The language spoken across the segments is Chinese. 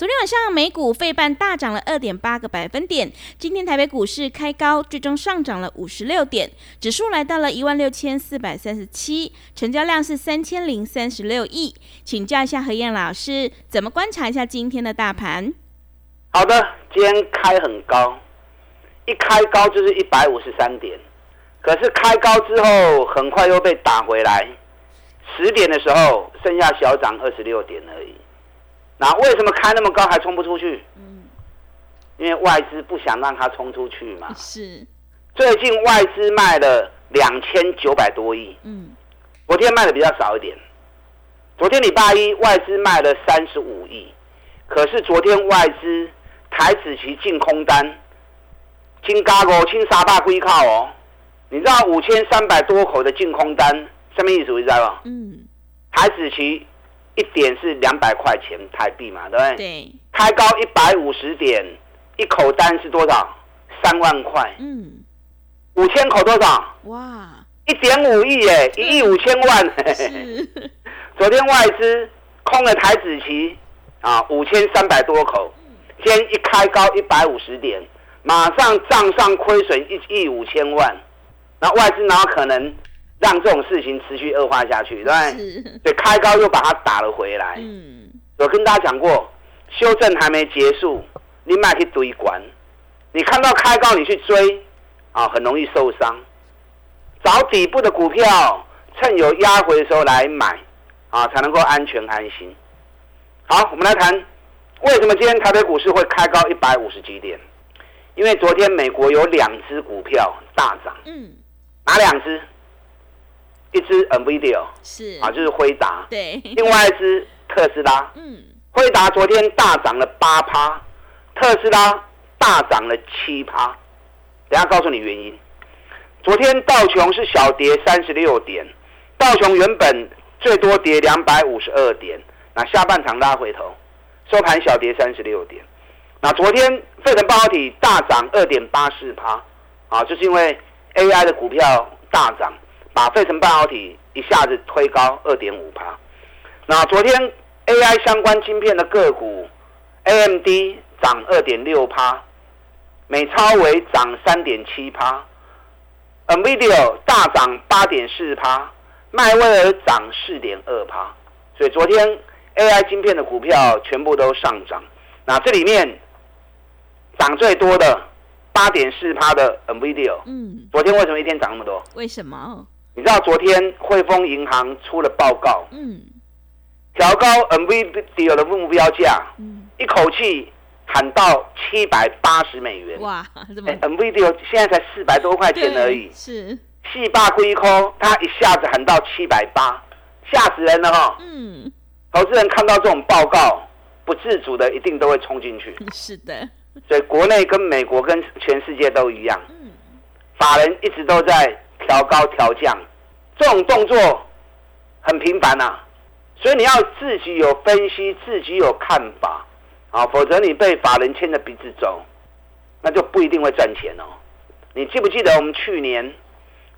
昨天晚上美股费半大涨了二点八个百分点，今天台北股市开高，最终上涨了五十六点，指数来到了一万六千四百三十七，成交量是三千零三十六亿。请教一下何燕老师，怎么观察一下今天的大盘？好的，今天开很高，一开高就是一百五十三点，可是开高之后很快又被打回来，十点的时候剩下小涨二十六点而已。那为什么开那么高还冲不出去？嗯，因为外资不想让它冲出去嘛。是，最近外资卖了两千九百多亿。嗯，昨天卖的比较少一点。昨天礼拜一外资卖了三十五亿，可是昨天外资台子期净空单，金嘎五清沙大龟靠哦。你知道五千三百多口的净空单什么意思？你知道吗？嗯，台子期。一点是两百块钱台币嘛，对不对？对。开高一百五十点，一口单是多少？三万块。嗯。五千口多少？哇！一点五亿耶，一亿五千万。昨天外资空了台子期啊，五千三百多口，今天一开高一百五十点，马上账上亏损一亿五千万，那外资哪有可能？让这种事情持续恶化下去，对不对？对，开高又把它打了回来。嗯，我跟大家讲过，修正还没结束，你买去追管。你看到开高你去追，啊，很容易受伤。找底部的股票，趁有压回的时候来买，啊，才能够安全安心。好，我们来谈为什么今天台北股市会开高一百五十几点？因为昨天美国有两只股票大涨。嗯，哪两只？一只 Nvidia 是啊，就是辉达。对，另外一只特斯拉。嗯，辉达昨天大涨了八趴，特斯拉大涨了七趴。等下告诉你原因。昨天道琼是小跌三十六点，道琼原本最多跌两百五十二点，那下半场拉回头，收盘小跌三十六点。那昨天费城半导体大涨二点八四趴，啊，就是因为 AI 的股票大涨。把费城半导体一下子推高二点五趴，那昨天 AI 相关晶片的个股，AMD 涨二点六趴，美超维涨三点七趴，NVIDIA 大涨八点四趴，迈威尔涨四点二趴，所以昨天 AI 晶片的股票全部都上涨。那这里面涨最多的八点四趴的 NVIDIA，嗯，昨天为什么一天涨那么多？为什么？你知道昨天汇丰银行出了报告，嗯，调高 NVIDIA 的目标价，嗯，一口气喊到七百八十美元，哇，怎么？NVIDIA 现在才四百多块钱而已，是，细霸归空，他一下子喊到七百八，吓死人了哈，嗯，投资人看到这种报告，不自主的一定都会冲进去，是的，所以国内跟美国跟全世界都一样，嗯，法人一直都在。调高调降，这种动作很频繁呐，所以你要自己有分析，自己有看法啊，否则你被法人牵着鼻子走，那就不一定会赚钱哦。你记不记得我们去年，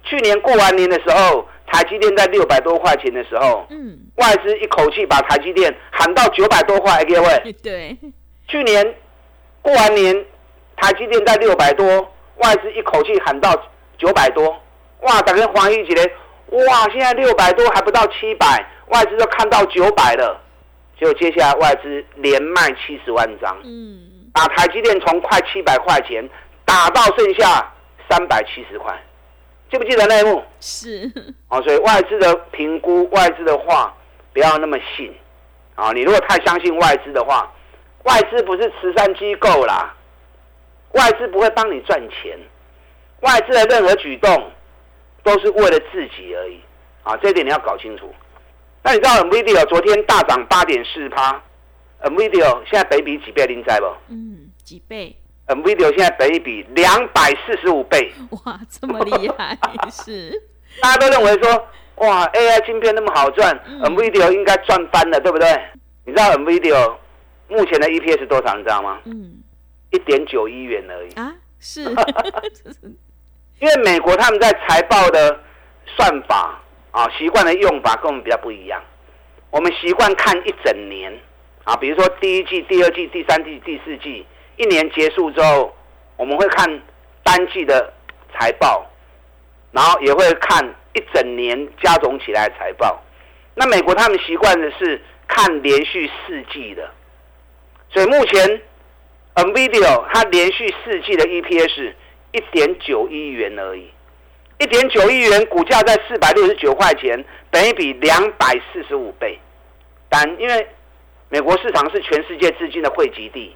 去年过完年的时候，台积电在六百多块钱的时候，嗯，外资一口气把台积电喊到九百多块，各位，对，去年过完年，台积电在六百多，外资一口气喊到九百多。哇！打跟黄一起来，哇！现在六百多还不到七百，外资都看到九百了。结果接下来外资连卖七十万张，嗯，把台积电从快七百块钱打到剩下三百七十块，记不记得那一幕？是。哦，所以外资的评估，外资的话不要那么信。啊，你如果太相信外资的话，外资不是慈善机构啦，外资不会帮你赚钱。外资的任何举动都是为了自己而已啊，这一点你要搞清楚。那你知道 NVIDIA 昨天大涨八点四趴，NVIDIA 现在北比几倍？您在不？嗯，几倍？NVIDIA 现在北比两百四十五倍。哇，这么厉害是？大家都认为说，哇，AI 晶片那么好赚，NVIDIA 应该赚翻了，对不对？你知道 NVIDIA 目前的 EPS 多少？你知道吗？嗯，一点九亿元而已啊，是。因为美国他们在财报的算法啊，习惯的用法跟我们比较不一样。我们习惯看一整年啊，比如说第一季、第二季、第三季、第四季，一年结束之后，我们会看单季的财报，然后也会看一整年加总起来的财报。那美国他们习惯的是看连续四季的，所以目前 NVIDIA 它连续四季的 EPS。一点九亿元而已，一点九亿元，股价在四百六十九块钱，等于比两百四十五倍。但因为美国市场是全世界资金的汇集地，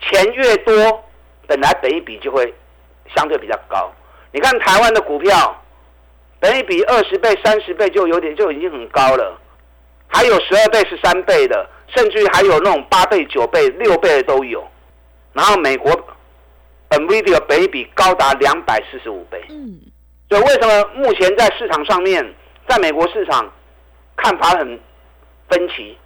钱越多，本来等一比就会相对比较高。你看台湾的股票，等一比二十倍、三十倍就有点就已经很高了，还有十二倍、十三倍的，甚至于还有那种八倍、九倍、六倍的都有。然后美国。NVIDIA 北比高达两百四十五倍，嗯，所以为什么目前在市场上面，在美国市场看法很分歧？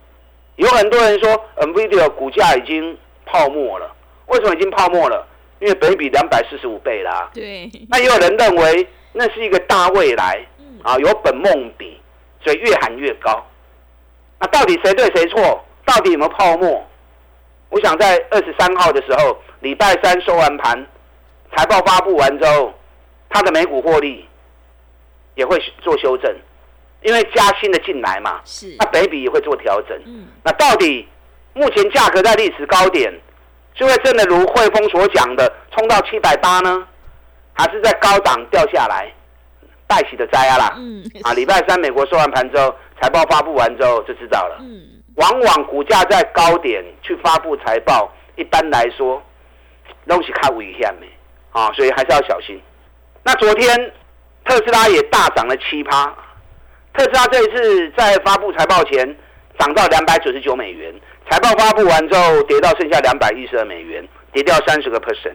有很多人说 NVIDIA 股价已经泡沫了，为什么已经泡沫了？因为北比两百四十五倍啦。对。那也有人认为那是一个大未来，啊，有本梦比，所以越喊越高。那到底谁对谁错？到底有没有泡沫？我想在二十三号的时候。礼拜三收完盘，财报发布完之后，它的每股获利也会做修正，因为加薪的进来嘛，是，那北比也会做调整。嗯，那到底目前价格在历史高点，就会真的如汇丰所讲的冲到七百八呢，还是在高档掉下来，带喜的灾啊啦？嗯，啊，礼拜三美国收完盘之后，财报发布完之后就知道了。嗯，往往股价在高点去发布财报，一般来说。东西看危险的啊，所以还是要小心。那昨天特斯拉也大涨了七趴，特斯拉这一次在发布财报前涨到两百九十九美元，财报发布完之后跌到剩下两百一十二美元，跌掉三十个 percent。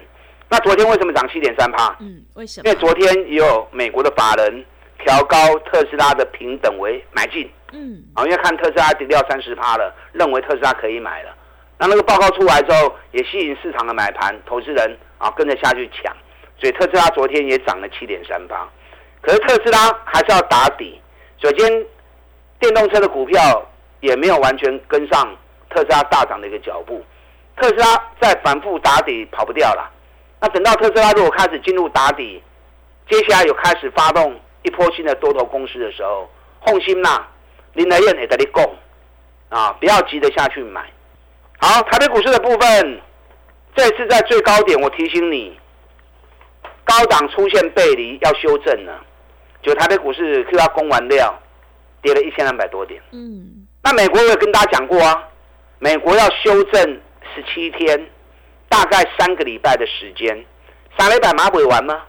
那昨天为什么涨七点三趴？嗯，为什么？因为昨天也有美国的法人调高特斯拉的平等为买进，嗯，啊，因为看特斯拉跌掉三十趴了，认为特斯拉可以买了。那那个报告出来之后，也吸引市场的买盘，投资人啊跟着下去抢，所以特斯拉昨天也涨了七点三八。可是特斯拉还是要打底，首先电动车的股票也没有完全跟上特斯拉大涨的一个脚步，特斯拉在反复打底跑不掉了。那等到特斯拉如果开始进入打底，接下来有开始发动一波新的多头攻势的时候，放心啦，林德燕也在你供啊，不要急着下去买。好，台北股市的部分，这次在最高点，我提醒你，高档出现背离，要修正了。就台北股市 Q 要攻完料，跌了一千两百多点。嗯，那美国我也跟大家讲过啊，美国要修正十七天，大概三个礼拜的时间。三礼拜马尾完吗？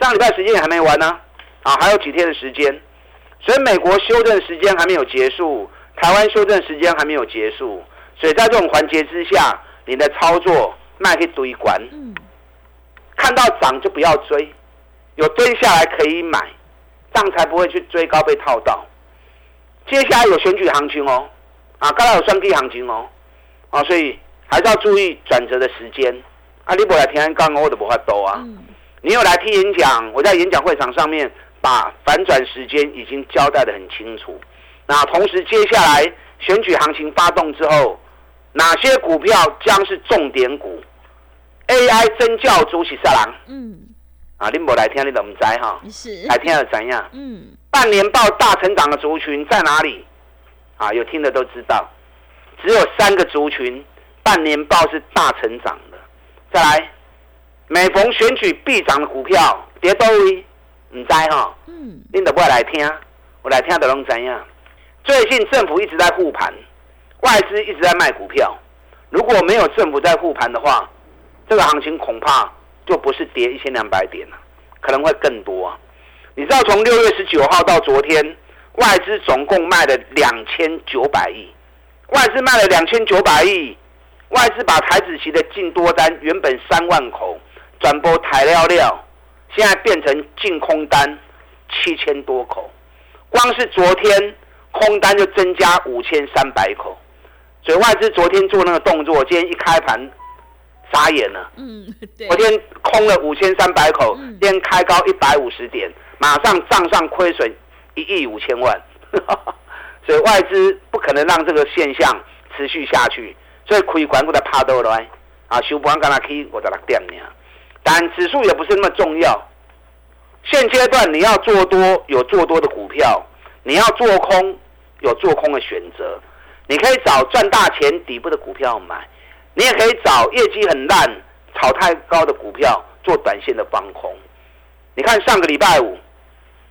上礼拜时间也还没完呢，啊，还有几天的时间。所以美国修正时间还没有结束，台湾修正时间还没有结束。所以在这种环节之下，你的操作卖去堆关，看到涨就不要追，有蹲下来可以买，这样才不会去追高被套到。接下来有选举行情哦，啊，刚才有双 K 行情哦，啊，所以还是要注意转折的时间。啊，你不来听刚我都不发多啊。你有来听演讲，我在演讲会场上面把反转时间已经交代的很清楚。那同时接下来选举行情发动之后。哪些股票将是重点股？AI 真教主喜色郎。嗯，啊，林博来听你怎么摘哈？是来听了怎样？嗯，半年报大成长的族群在哪里？啊，有听的都知道，只有三个族群半年报是大成长的。再来，每逢选举必涨的股票，跌多位，唔知哈？嗯，你都不来听，我来听都拢怎样？最近政府一直在护盘。外资一直在卖股票，如果没有政府在护盘的话，这个行情恐怕就不是跌一千两百点了，可能会更多啊。你知道从六月十九号到昨天，外资总共卖了两千九百亿，外资卖了两千九百亿，外资把台子期的净多单原本三万口转播台料料，现在变成净空单七千多口，光是昨天空单就增加五千三百口，所以外资昨天做那个动作，今天一开盘傻眼了。嗯，对。昨天空了五千三百口，今天开高一百五十点。马上账上亏损一亿五千万，所以外资不可能让这个现象持续下去，所以亏管我在怕多来啊，收盘干那去我在那点呢。但指数也不是那么重要，现阶段你要做多有做多的股票，你要做空有做空的选择。你可以找赚大钱底部的股票买，你也可以找业绩很烂、炒太高的股票做短线的放空。你看上个礼拜五。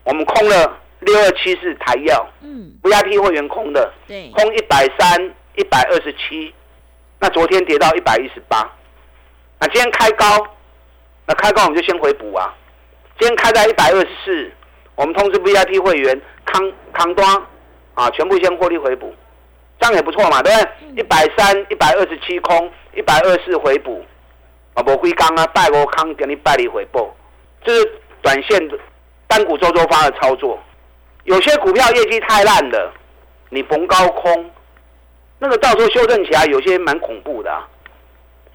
我们空了六二七四台药，嗯，VIP 会员空的，对，空一百三一百二十七，那昨天跌到一百一十八，那今天开高，那开高我们就先回补啊，今天开在一百二十四，我们通知 VIP 会员康康端啊，全部先获利回补，这样也不错嘛，对不对？一百三一百二十七空，一百二四回补，啊，无归刚啊，拜我康给你拜你回报，这是短线的。单股周周发的操作，有些股票业绩太烂了，你逢高空，那个到时候修正起来，有些蛮恐怖的。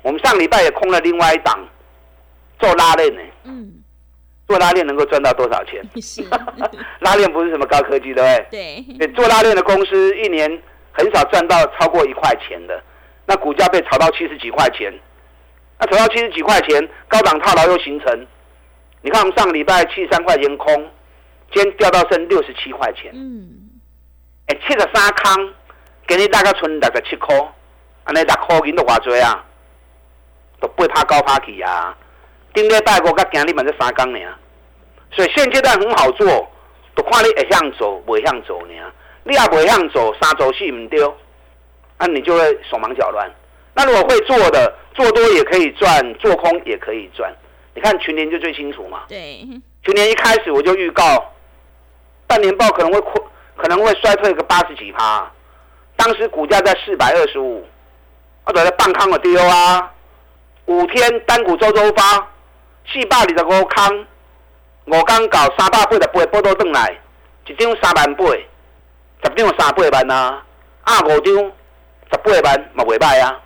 我们上礼拜也空了另外一档，做拉链呢。嗯，做拉链能够赚到多少钱？拉链不是什么高科技，对不对？对。做拉链的公司一年很少赚到超过一块钱的，那股价被炒到七十几块钱，那炒到七十几块钱，高档套牢又形成。你看，我们上个礼拜七十三块钱空，今天掉到剩六十七块钱。嗯，哎，七十三康，给你大概存六十七块，安尼六块银都偌多啊，都不会怕高怕起啊。顶礼拜五甲今日嘛这三缸呢，所以现阶段很好做，都看你会向走，不会向走呢。你也不会向走，三走四唔丢，那你就会手忙脚乱。那如果会做的，做多也可以赚，做空也可以赚。你看群年就最清楚嘛。对，群年一开始我就预告，半年报可能会亏，可能会衰退个八十几趴。当时股价在四百二十五，我在半康的丢啊。五天单股周周发，四百二十五康，五刚搞三百八十八波多转来，一张三万八，十张三八万啊，啊五张十八万嘛袂歹啊。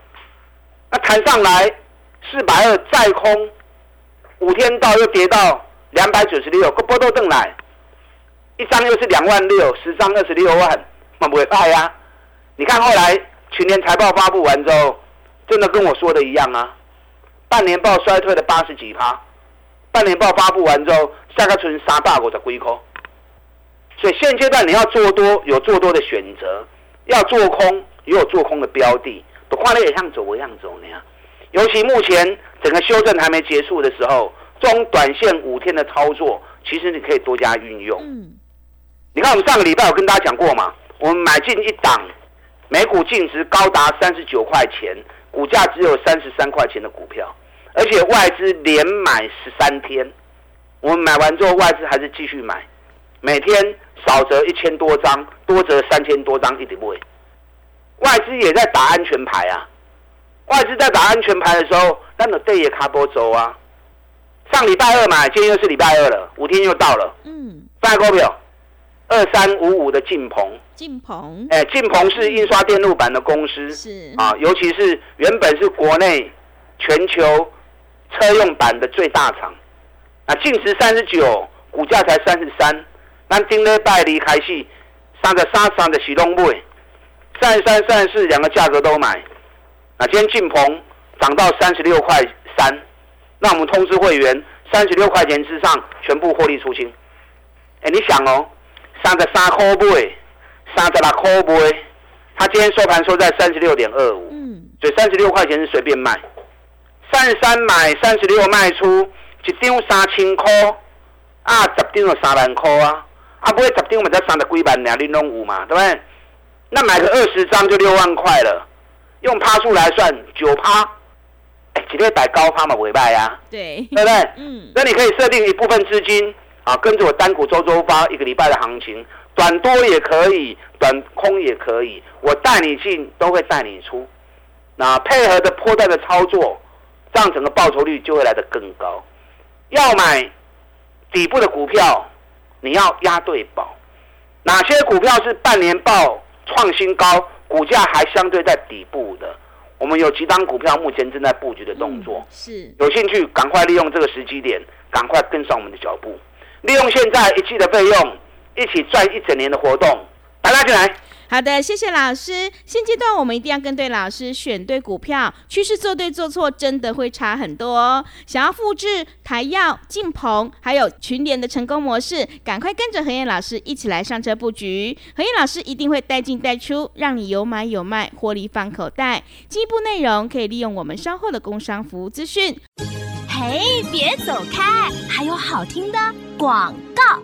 那弹上来四百二再空。五天到又跌到两百九十六，个波都登来，一张又是两万六，十张二十六万，嘛不会怕呀？你看后来去年财报发布完之后，真的跟我说的一样啊，半年报衰退了八十几趴，半年报发布完之后，下个村三大股的归空，所以现阶段你要做多有做多的选择，要做空也有做空的标的，都看你也像走，我样走那样。尤其目前整个修正还没结束的时候，这种短线五天的操作，其实你可以多加运用。嗯，你看我们上个礼拜有跟大家讲过嘛，我们买进一档，每股净值高达三十九块钱，股价只有三十三块钱的股票，而且外资连买十三天，我们买完之后外资还是继续买，每天少则一千多张，多则三千多张一点不会，外资也在打安全牌啊。外资在打安全牌的时候，那个对也卡波走啊。上礼拜二买，今天又是礼拜二了，五天又到了。嗯。大股票，二三五五的晋鹏。晋鹏。哎，晋鹏是印刷电路板的公司。是。啊，尤其是原本是国内全球车用版的最大厂。啊，净值三十九，股价才三十三。但今日拜离开戏，三十三三的启动位，三十三、三十四两个价格都买。那今天晋鹏涨到三十六块三，那我们通知会员三十六块钱之上全部获利出清。哎，你想哦，三十三块买，三十六块买，他今天收盘收在三十六点二五，嗯，所以三十六块钱是随便卖，三十三买，三十六卖出，一张三千块，啊，十张就三万块啊，啊，不会十张嘛才三十几万两，你拢有嘛，对不对？那买个二十张就六万块了。用趴数来算，九趴，哎，几天摆高趴嘛，尾拜呀，对，对不对？嗯，那你可以设定一部分资金啊，跟着我单股周周发一个礼拜的行情，短多也可以，短空也可以，我带你进都会带你出，那配合的破蛋的操作，这样整个报酬率就会来得更高。要买底部的股票，你要押对宝。哪些股票是半年报创新高，股价还相对在底部的？我们有几档股票目前正在布局的动作，是有兴趣赶快利用这个时机点，赶快跟上我们的脚步，利用现在一季的费用，一起赚一整年的活动，大家进来。好的，谢谢老师。现阶段我们一定要跟对老师，选对股票，趋势做对做错真的会差很多哦。想要复制台药、晋鹏还有群联的成功模式，赶快跟着何燕老师一起来上车布局。何燕老师一定会带进带出，让你有买有卖，获利放口袋。进一步内容可以利用我们稍后的工商服务资讯。嘿，别走开，还有好听的广告。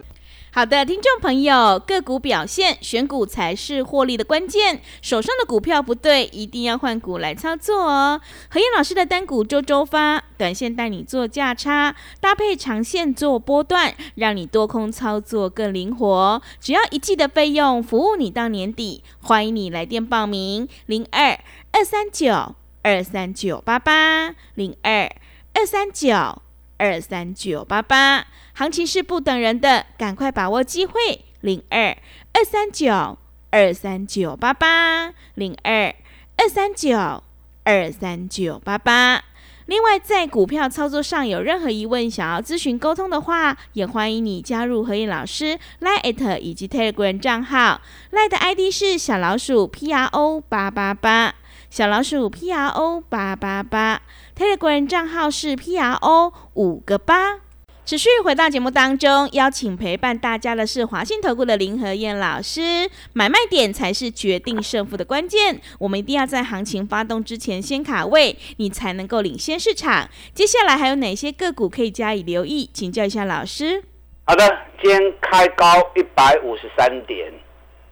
好的，听众朋友，个股表现，选股才是获利的关键。手上的股票不对，一定要换股来操作哦。何燕老师的单股周周发，短线带你做价差，搭配长线做波段，让你多空操作更灵活。只要一季的费用，服务你到年底。欢迎你来电报名：零二二三九二三九八八零二二三九。二三九八八，行情是不等人的，赶快把握机会。零二二三九二三九八八，零二二三九二三九八八。另外，在股票操作上有任何疑问，想要咨询沟通的话，也欢迎你加入何燕老师 Line 以及 Telegram 账号。Line 的 ID 是小老鼠 P R O 八八八，小老鼠 P R O 八八八。Telegram 账号是 PRO 五个八。持续回到节目当中，邀请陪伴大家的是华信投顾的林和燕老师。买卖点才是决定胜负的关键，我们一定要在行情发动之前先卡位，你才能够领先市场。接下来还有哪些个股可以加以留意？请教一下老师。好的，今天开高一百五十三点，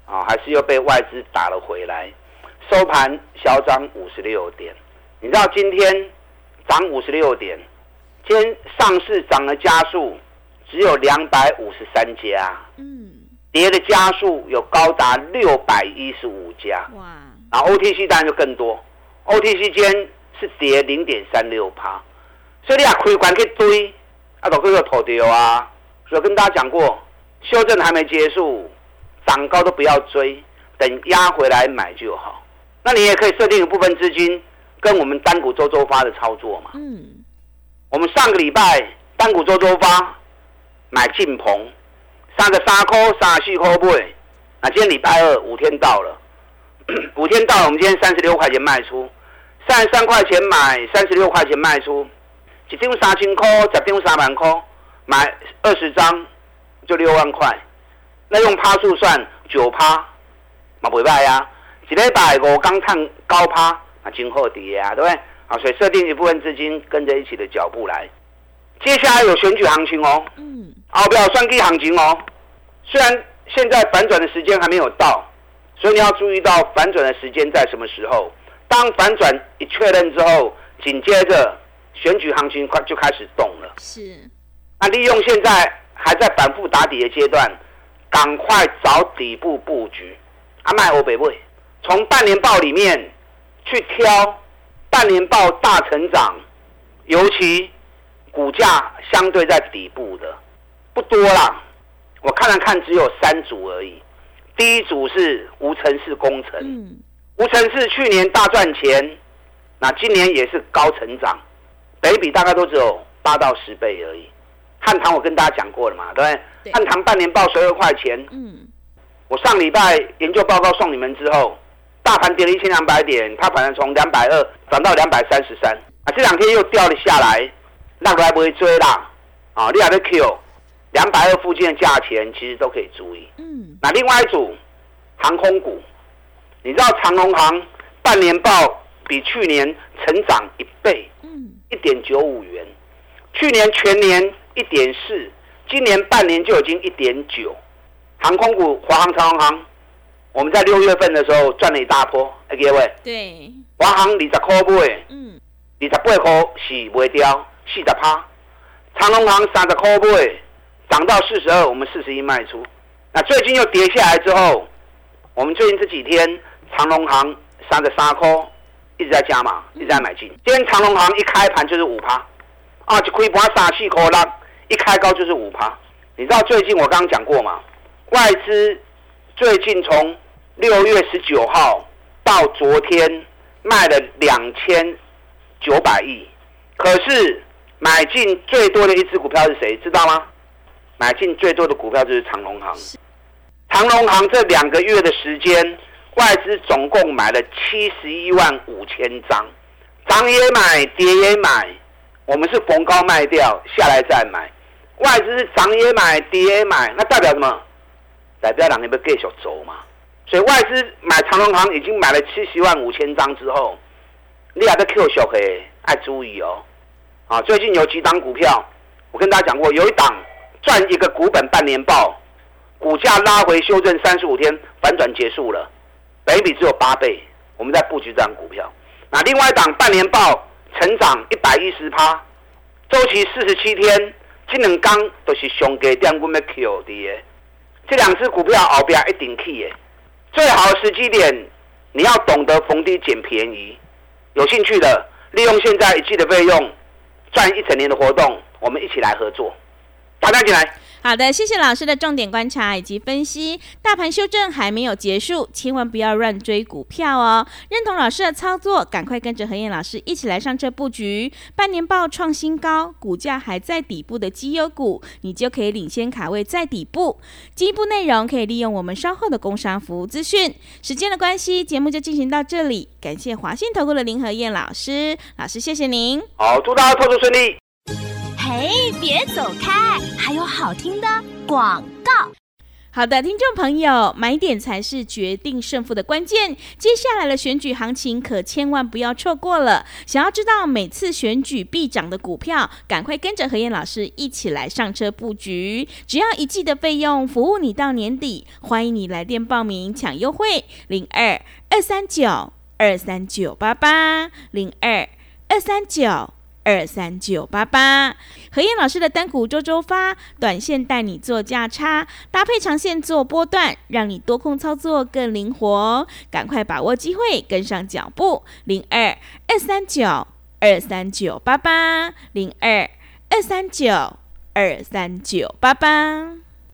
啊，还是又被外资打了回来，收盘小涨五十六点。你知道今天？涨五十六点，今天上市涨的家数只有两百五十三家，嗯，跌的家数有高达六百一十五家，哇，然后 OTC 当然就更多，OTC 间是跌零点三六趴，所以你啊亏管去追，啊都可以投掉啊，所以跟大家讲过，修正还没结束，涨高都不要追，等压回来买就好，那你也可以设定一部分资金。跟我们单股周周发的操作嘛，嗯，我们上个礼拜单股周周发买进棚，三个三颗三四颗买，那今天礼拜二五天到了，五天到了，我们今天三十六块钱卖出，三十三块钱买，三十六块钱卖出，一张三千块，十张三万块，买二十张就六万块，那用趴数算九趴，嘛不歹呀，一礼拜五刚探高趴。啊，今后跌啊，对不对？啊，所以设定一部分资金跟着一起的脚步来。接下来有选举行情哦，嗯，好，不要算计行情哦。虽然现在反转的时间还没有到，所以你要注意到反转的时间在什么时候。当反转一确认之后，紧接着选举行情快就开始动了。是。那利用现在还在反复打底的阶段，赶快找底部布局。阿麦欧北位，从半年报里面。去挑半年报大成长，尤其股价相对在底部的不多啦。我看了看，只有三组而已。第一组是无尘室工程，无尘室去年大赚钱，那今年也是高成长，北比大概都只有八到十倍而已。汉唐我跟大家讲过了嘛，对不对？汉唐半年报十二块钱，嗯，我上礼拜研究报告送你们之后。大盘跌了一千两百点，它反而从两百二涨到两百三十三啊！这两天又掉了下来，那个还不会追啦啊！你还在 Q 两百二附近的价钱，其实都可以注意。嗯，那另外一组航空股，你知道长龙航半年报比去年成长一倍，嗯，一点九五元，去年全年一点四，今年半年就已经一点九，航空股华航、长龙航。我们在六月份的时候赚了一大波，哎各位。对。华航二十块买，嗯，二二十八块是卖掉四十趴，长隆行三十块卖，涨到四十二，我们四十一卖出。那最近又跌下来之后，我们最近这几天长隆行三十三块一直在加码，一直在买进。今天长隆行一开盘就是五趴，啊，就开盘三四块啦，一开高就是五趴。你知道最近我刚刚讲过吗？外资最近从六月十九号到昨天卖了两千九百亿，可是买进最多的一只股票是谁？知道吗？买进最多的股票就是长隆行。长隆行这两个月的时间，外资总共买了七十一万五千张，涨也买，跌也买。我们是逢高卖掉，下来再买。外资是涨也买，跌也买，那代表什么？代表两年不继续走嘛？所以外资买长隆行已经买了七十万五千张之后，你还在 Q 小黑，爱注意哦。啊，最近有几档股票，我跟大家讲过，有一档赚一个股本半年报，股价拉回修正三十五天反转结束了，北比只有八倍，我们在布局这档股票。那另外一档半年报成长一百一十趴，周期四十七天，这两刚都是上给点我们 Q 的。这两只股票后边一定去耶，最好的时机点，你要懂得逢低捡便宜。有兴趣的，利用现在一季的费用，赚一整年的活动，我们一起来合作，大家进来。好的，谢谢老师的重点观察以及分析。大盘修正还没有结束，千万不要乱追股票哦。认同老师的操作，赶快跟着何燕老师一起来上车布局。半年报创新高，股价还在底部的绩优股，你就可以领先卡位在底部。进一步内容可以利用我们稍后的工商服务资讯。时间的关系，节目就进行到这里。感谢华信投顾的林何燕老师，老师谢谢您。好，祝大家操作顺利。嘿，别走开！还有好听的广告。好的，听众朋友，买点才是决定胜负的关键。接下来的选举行情可千万不要错过了。想要知道每次选举必涨的股票，赶快跟着何燕老师一起来上车布局。只要一季的费用，服务你到年底。欢迎你来电报名抢优惠，零二二三九二三九八八零二二三九。二三九八八，何燕老师的单股周周发，短线带你做价差，搭配长线做波段，让你多空操作更灵活。赶快把握机会，跟上脚步。零二二三九二三九八八，零二二三九二三九八八。